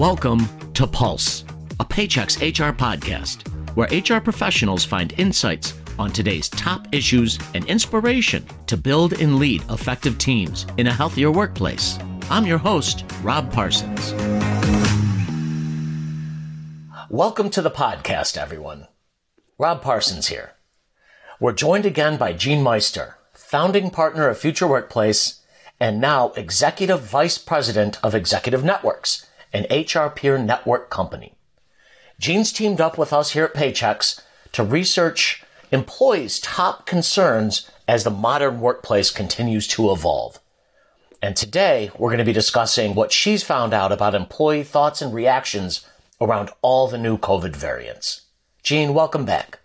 Welcome to Pulse, a Paychex HR podcast, where HR professionals find insights on today's top issues and inspiration to build and lead effective teams in a healthier workplace. I'm your host, Rob Parsons. Welcome to the podcast, everyone. Rob Parsons here. We're joined again by Jeanne Meister, founding partner of Future Workplace and now executive vice president of Executive Networks, an HR peer network company. Jeanne's teamed up with us here at Paychex to research employees' top concerns as the modern workplace continues to evolve. And today we're going to be discussing what she's found out about employee thoughts and reactions around all the new COVID variants. Jeanne, welcome back.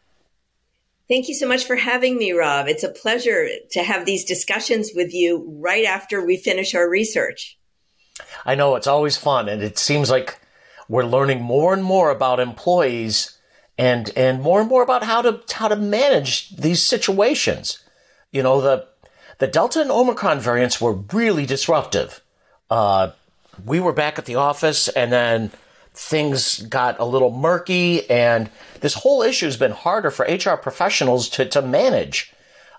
Thank you so much for having me, Rob. It's a pleasure to have these discussions with you right after we finish our research. I know it's always fun, and it seems like we're learning more and more about employees and and more and more about how to how to manage these situations. You know, the the Delta and Omicron variants were really disruptive. Uh, we were back at the office, and then things got a little murky, and this whole issue has been harder for HR professionals to, to manage.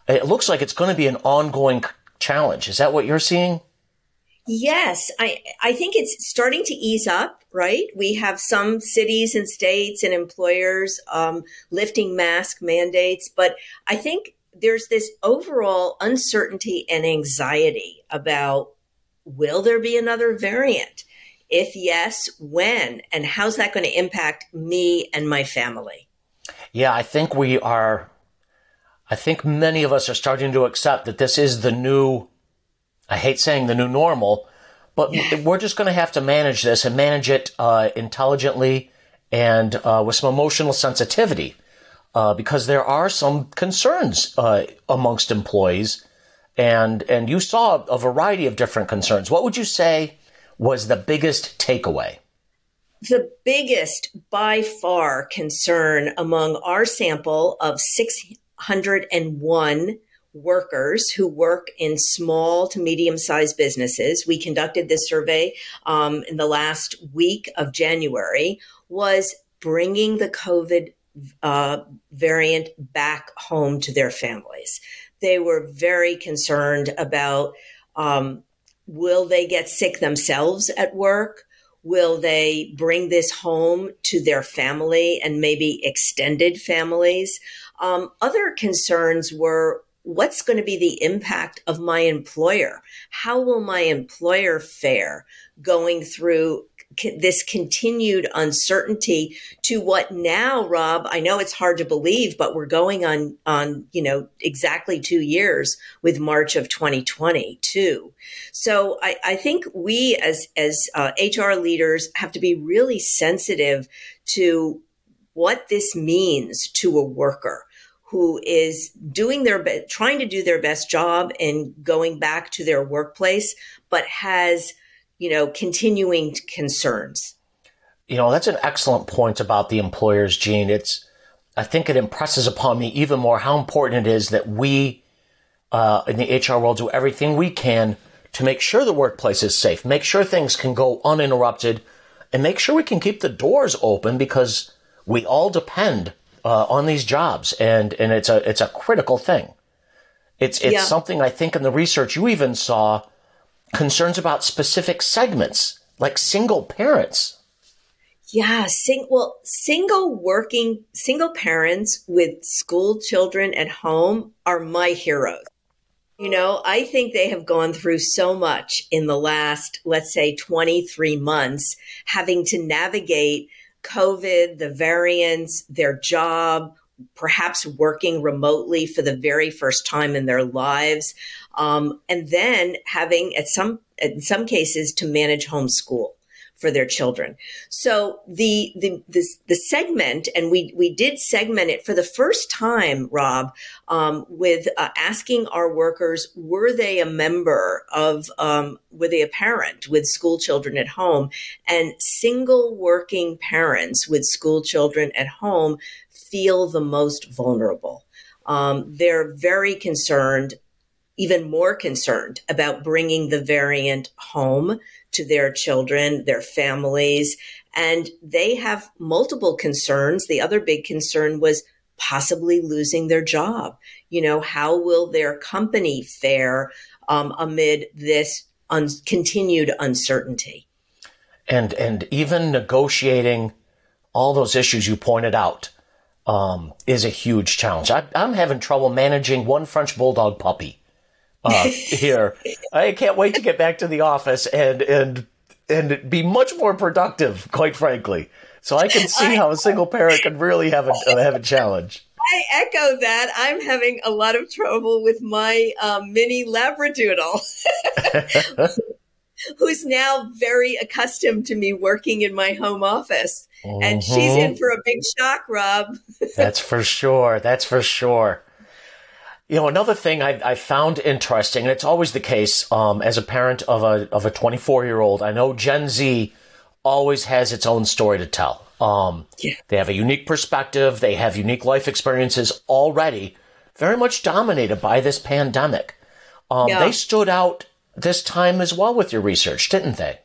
It looks like it's going to be an ongoing challenge. Is that what you're seeing? Yes, I, I think it's starting to ease up, right? We have some cities and states and employers um, lifting mask mandates, but I think there's this overall uncertainty and anxiety about will there be another variant? If yes, when? And how's that going to impact me and my family? Yeah, I think we are, I think many of us are starting to accept that this is the new, I hate saying the new normal, but we're just going to have to manage this and manage it uh, intelligently and uh, with some emotional sensitivity. Uh, because there are some concerns uh, amongst employees, and and you saw a variety of different concerns. What would you say was the biggest takeaway? The biggest, by far, concern among our sample of 601 workers who work in small to medium sized businesses, we conducted this survey um, in the last week of January, was bringing the COVID uh, variant back home to their families. They were very concerned about um, Will they get sick themselves at work? Will they bring this home to their family and maybe extended families? Um, other concerns were what's going to be the impact of my employer? How will my employer fare going through this continued uncertainty to what now, Rob, I know it's hard to believe, but we're going on, on, you know, exactly two years with March of 2022. So I, I think we as, as uh, HR leaders have to be really sensitive to what this means to a worker who is doing their be- trying to do their best job and going back to their workplace, but has – you know, continuing concerns. You know, that's an excellent point about the employers, Jeanne. It's, I think it impresses upon me even more how important it is that we uh, in the HR world do everything we can to make sure the workplace is safe, make sure things can go uninterrupted, and make sure we can keep the doors open because we all depend uh, on these jobs, and and it's a it's a critical thing. It's it's yeah. something I think in the research you even saw concerns about specific segments, like single parents. Yeah, sing, well, single working, single parents with school children at home are my heroes. You know, I think they have gone through so much in the last, let's say, 23 months, having to navigate COVID, the variants, their job, perhaps working remotely for the very first time in their lives, um, and then having at some in some cases to manage homeschool for their children. So the the the, the segment, and we we did segment it for the first time, Rob, um, with uh, asking our workers were they a member of um, were they a parent with school children at home, and single working parents with school children at home feel the most vulnerable. Um, they're very concerned even more concerned about bringing the variant home to their children, their families, and they have multiple concerns. The other big concern was possibly losing their job. You know, how will their company fare um, amid this un- continued uncertainty? And and even negotiating all those issues you pointed out um, is a huge challenge. I, am having trouble managing one French bulldog puppy uh, here. I can't wait to get back to the office and and and be much more productive, quite frankly. So I can see how a single parent can really have a have a challenge. I echo that. I'm having a lot of trouble with my um, mini labradoodle, who's now very accustomed to me working in my home office, mm-hmm. and she's in mm-hmm. for a big shock, Rob. That's for sure. That's for sure. You know, another thing I, I found interesting, and it's always the case um, as a parent of a of a 24 year old. I know Gen Z always has its own story to tell. Um, yeah. They have a unique perspective. They have unique life experiences already, very much dominated by this pandemic. Um, yeah. They stood out this time as well with your research, didn't they?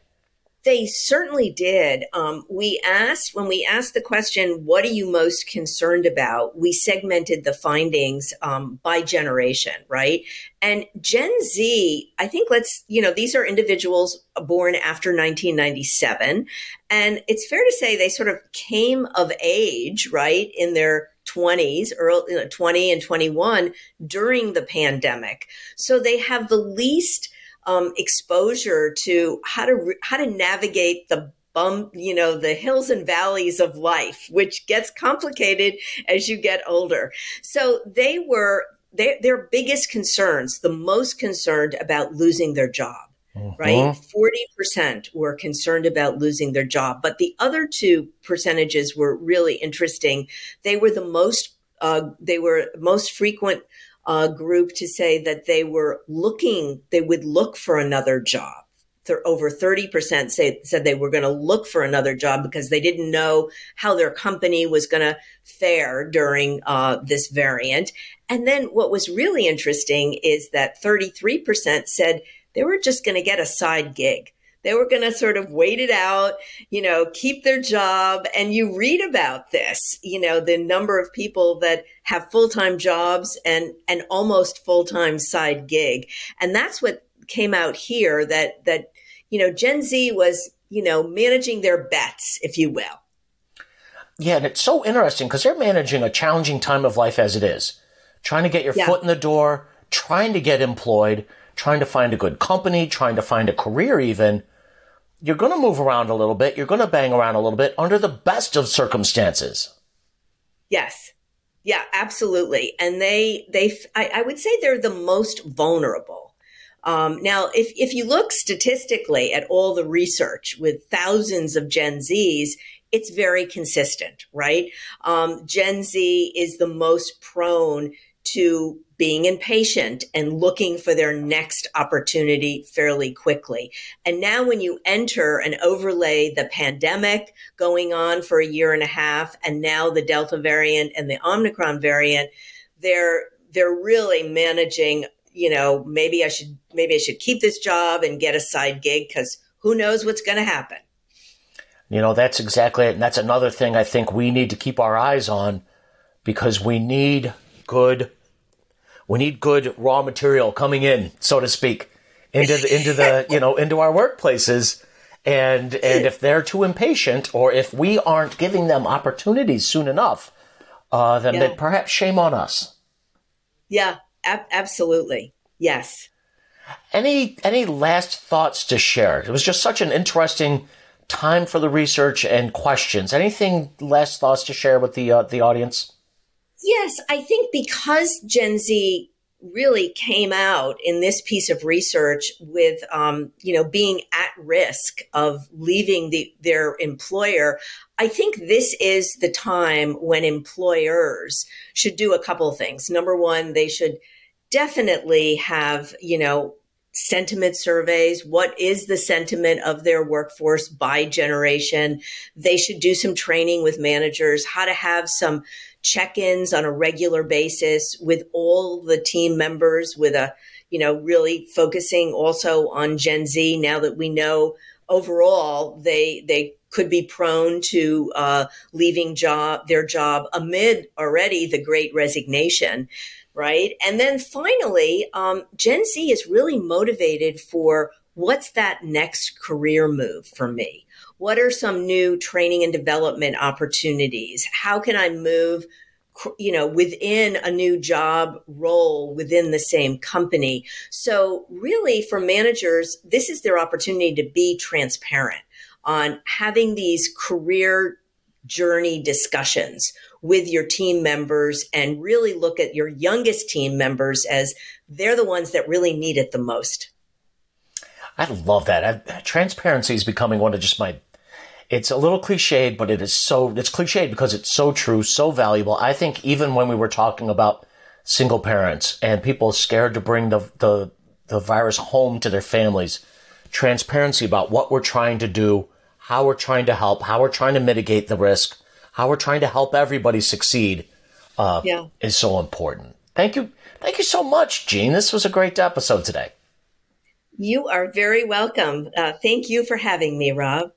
They certainly did. Um, we asked, when we asked the question, what are you most concerned about? We segmented the findings um, by generation, right? And Gen Z, I think let's, you know, these are individuals born after 1997. And it's fair to say they sort of came of age, right, in their 20s, early you know, 20 and 21 during the pandemic. So they have the least um, exposure to how to how to navigate the bump, you know, the hills and valleys of life, which gets complicated as you get older. So they were their, their biggest concerns, the most concerned about losing their job. Uh-huh. Right? 40% were concerned about losing their job. But the other two percentages were really interesting. They were the most, uh, they were most frequent uh, group to say that they were looking, they would look for another job. over 30% say, said they were going to look for another job because they didn't know how their company was going to fare during uh, this variant. And then what was really interesting is that 33% said they were just going to get a side gig they were going to sort of wait it out, you know, keep their job. And you read about this, you know, the number of people that have full time jobs and an almost full time side gig. And that's what came out here that, that, you know, Gen Z was, you know, managing their bets, if you will. Yeah, and it's so interesting because they're managing a challenging time of life as it is, trying to get your yeah. foot in the door, trying to get employed, trying to find a good company, trying to find a career even you're going to move around a little bit. You're going to bang around a little bit under the best of circumstances. Yes. Yeah, absolutely. And they, they, I, I would say they're the most vulnerable. Um, now, if, if you look statistically at all the research with thousands of Gen Zs, it's very consistent, right? Um, Gen Z is the most prone to being impatient and looking for their next opportunity fairly quickly. And now, when you enter and overlay the pandemic going on for a year and a half, and now the Delta variant and the Omicron variant, they're they're really managing. You know, maybe I should maybe I should keep this job and get a side gig because who knows what's going to happen. You know, that's exactly it. And that's another thing I think we need to keep our eyes on because we need good we need good raw material coming in, so to speak, into the, into the, you know, into our workplaces. And, and if they're too impatient or if we aren't giving them opportunities soon enough, uh, then, yeah. perhaps shame on us. Yeah, ab- absolutely. Yes. Any, any last thoughts to share? It was just such an interesting time for the research and questions. Anything last thoughts to share with the, uh, the audience? Yes, I think because Gen Z really came out in this piece of research with um, you know being at risk of leaving the, their employer i think this is the time when employers should do a couple of things. Number one they should definitely have you know sentiment surveys. What is the sentiment of their workforce by generation? They should do some training with managers, how to have some check ins on a regular basis with all the team members with a you know, really focusing also on Gen Z now that we know overall they they could be prone to uh, leaving job their job amid already the great resignation right? And then finally um, gen z is really motivated for what's that next career move for me? What are some new training and development opportunities? How can i move you know within a new job role within the same company? So really for managers this is their opportunity to be transparent on having these career journey discussions with your team members and really look at your youngest team members as they're the ones that really need it the most. I love that. I, transparency is becoming one of just my. It's a little cliched, but it is so. It's cliched because it's so true, so valuable. I think even when we were talking about single parents and people scared to bring the the the virus home to their families, transparency about what we're trying to do, how we're trying to help, how we're trying to mitigate the risk, how we're trying to help everybody succeed uh, yeah. is so important. Thank you. Thank you so much, Jeanne. This was a great episode today. You are very welcome. Uh, thank you for having me, Rob.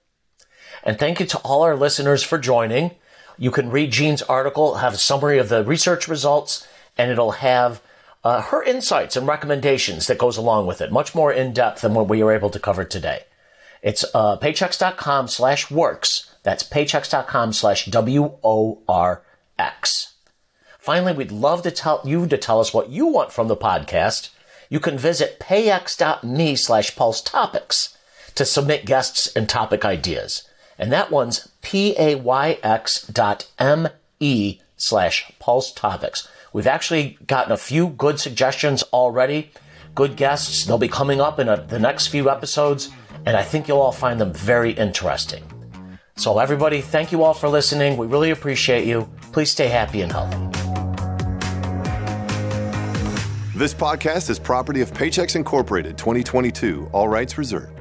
And thank you to all our listeners for joining. You can read Jeanne's article, have a summary of the research results, and it'll have uh, her insights and recommendations that goes along with it, much more in depth than what we were able to cover today. It's uh, paychex.com slash worx. That's paychex.com slash W-O-R-X. Finally, we'd love to tell you to tell us what you want from the podcast. You can visit payx.me slash pulse topics to submit guests and topic ideas. And that one's p-a-y-x dot m-e slash pulse topics. We've actually gotten a few good suggestions already. Good guests. They'll be coming up in a, the next few episodes and I think you'll all find them very interesting. So, everybody, thank you all for listening. We really appreciate you. Please stay happy and healthy. This podcast is property of Paychex Incorporated 2022, all rights reserved.